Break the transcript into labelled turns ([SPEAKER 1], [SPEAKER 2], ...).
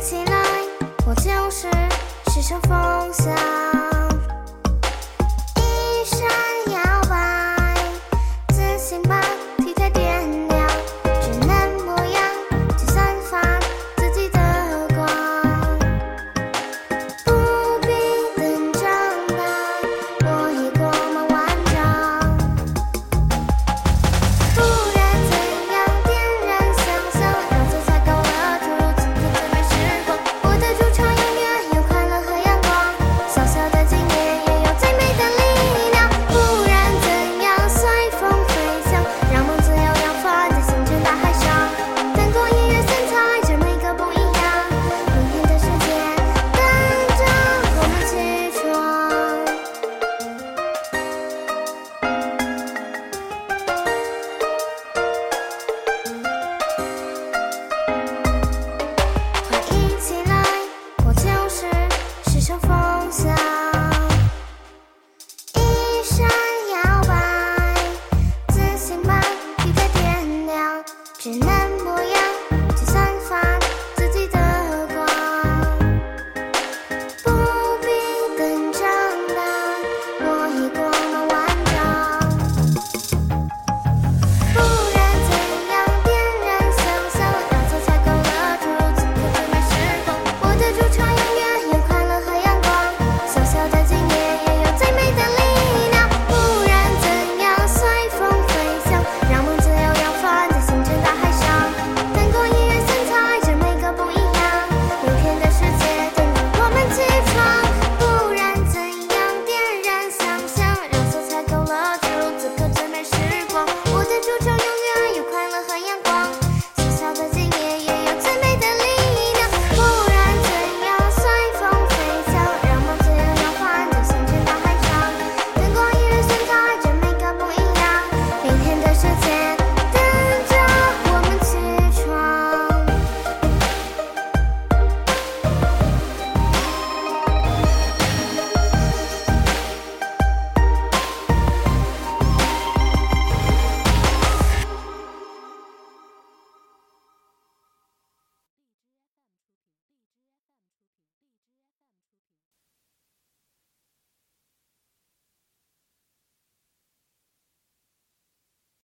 [SPEAKER 1] 起来，我就是时骋风向。tonight.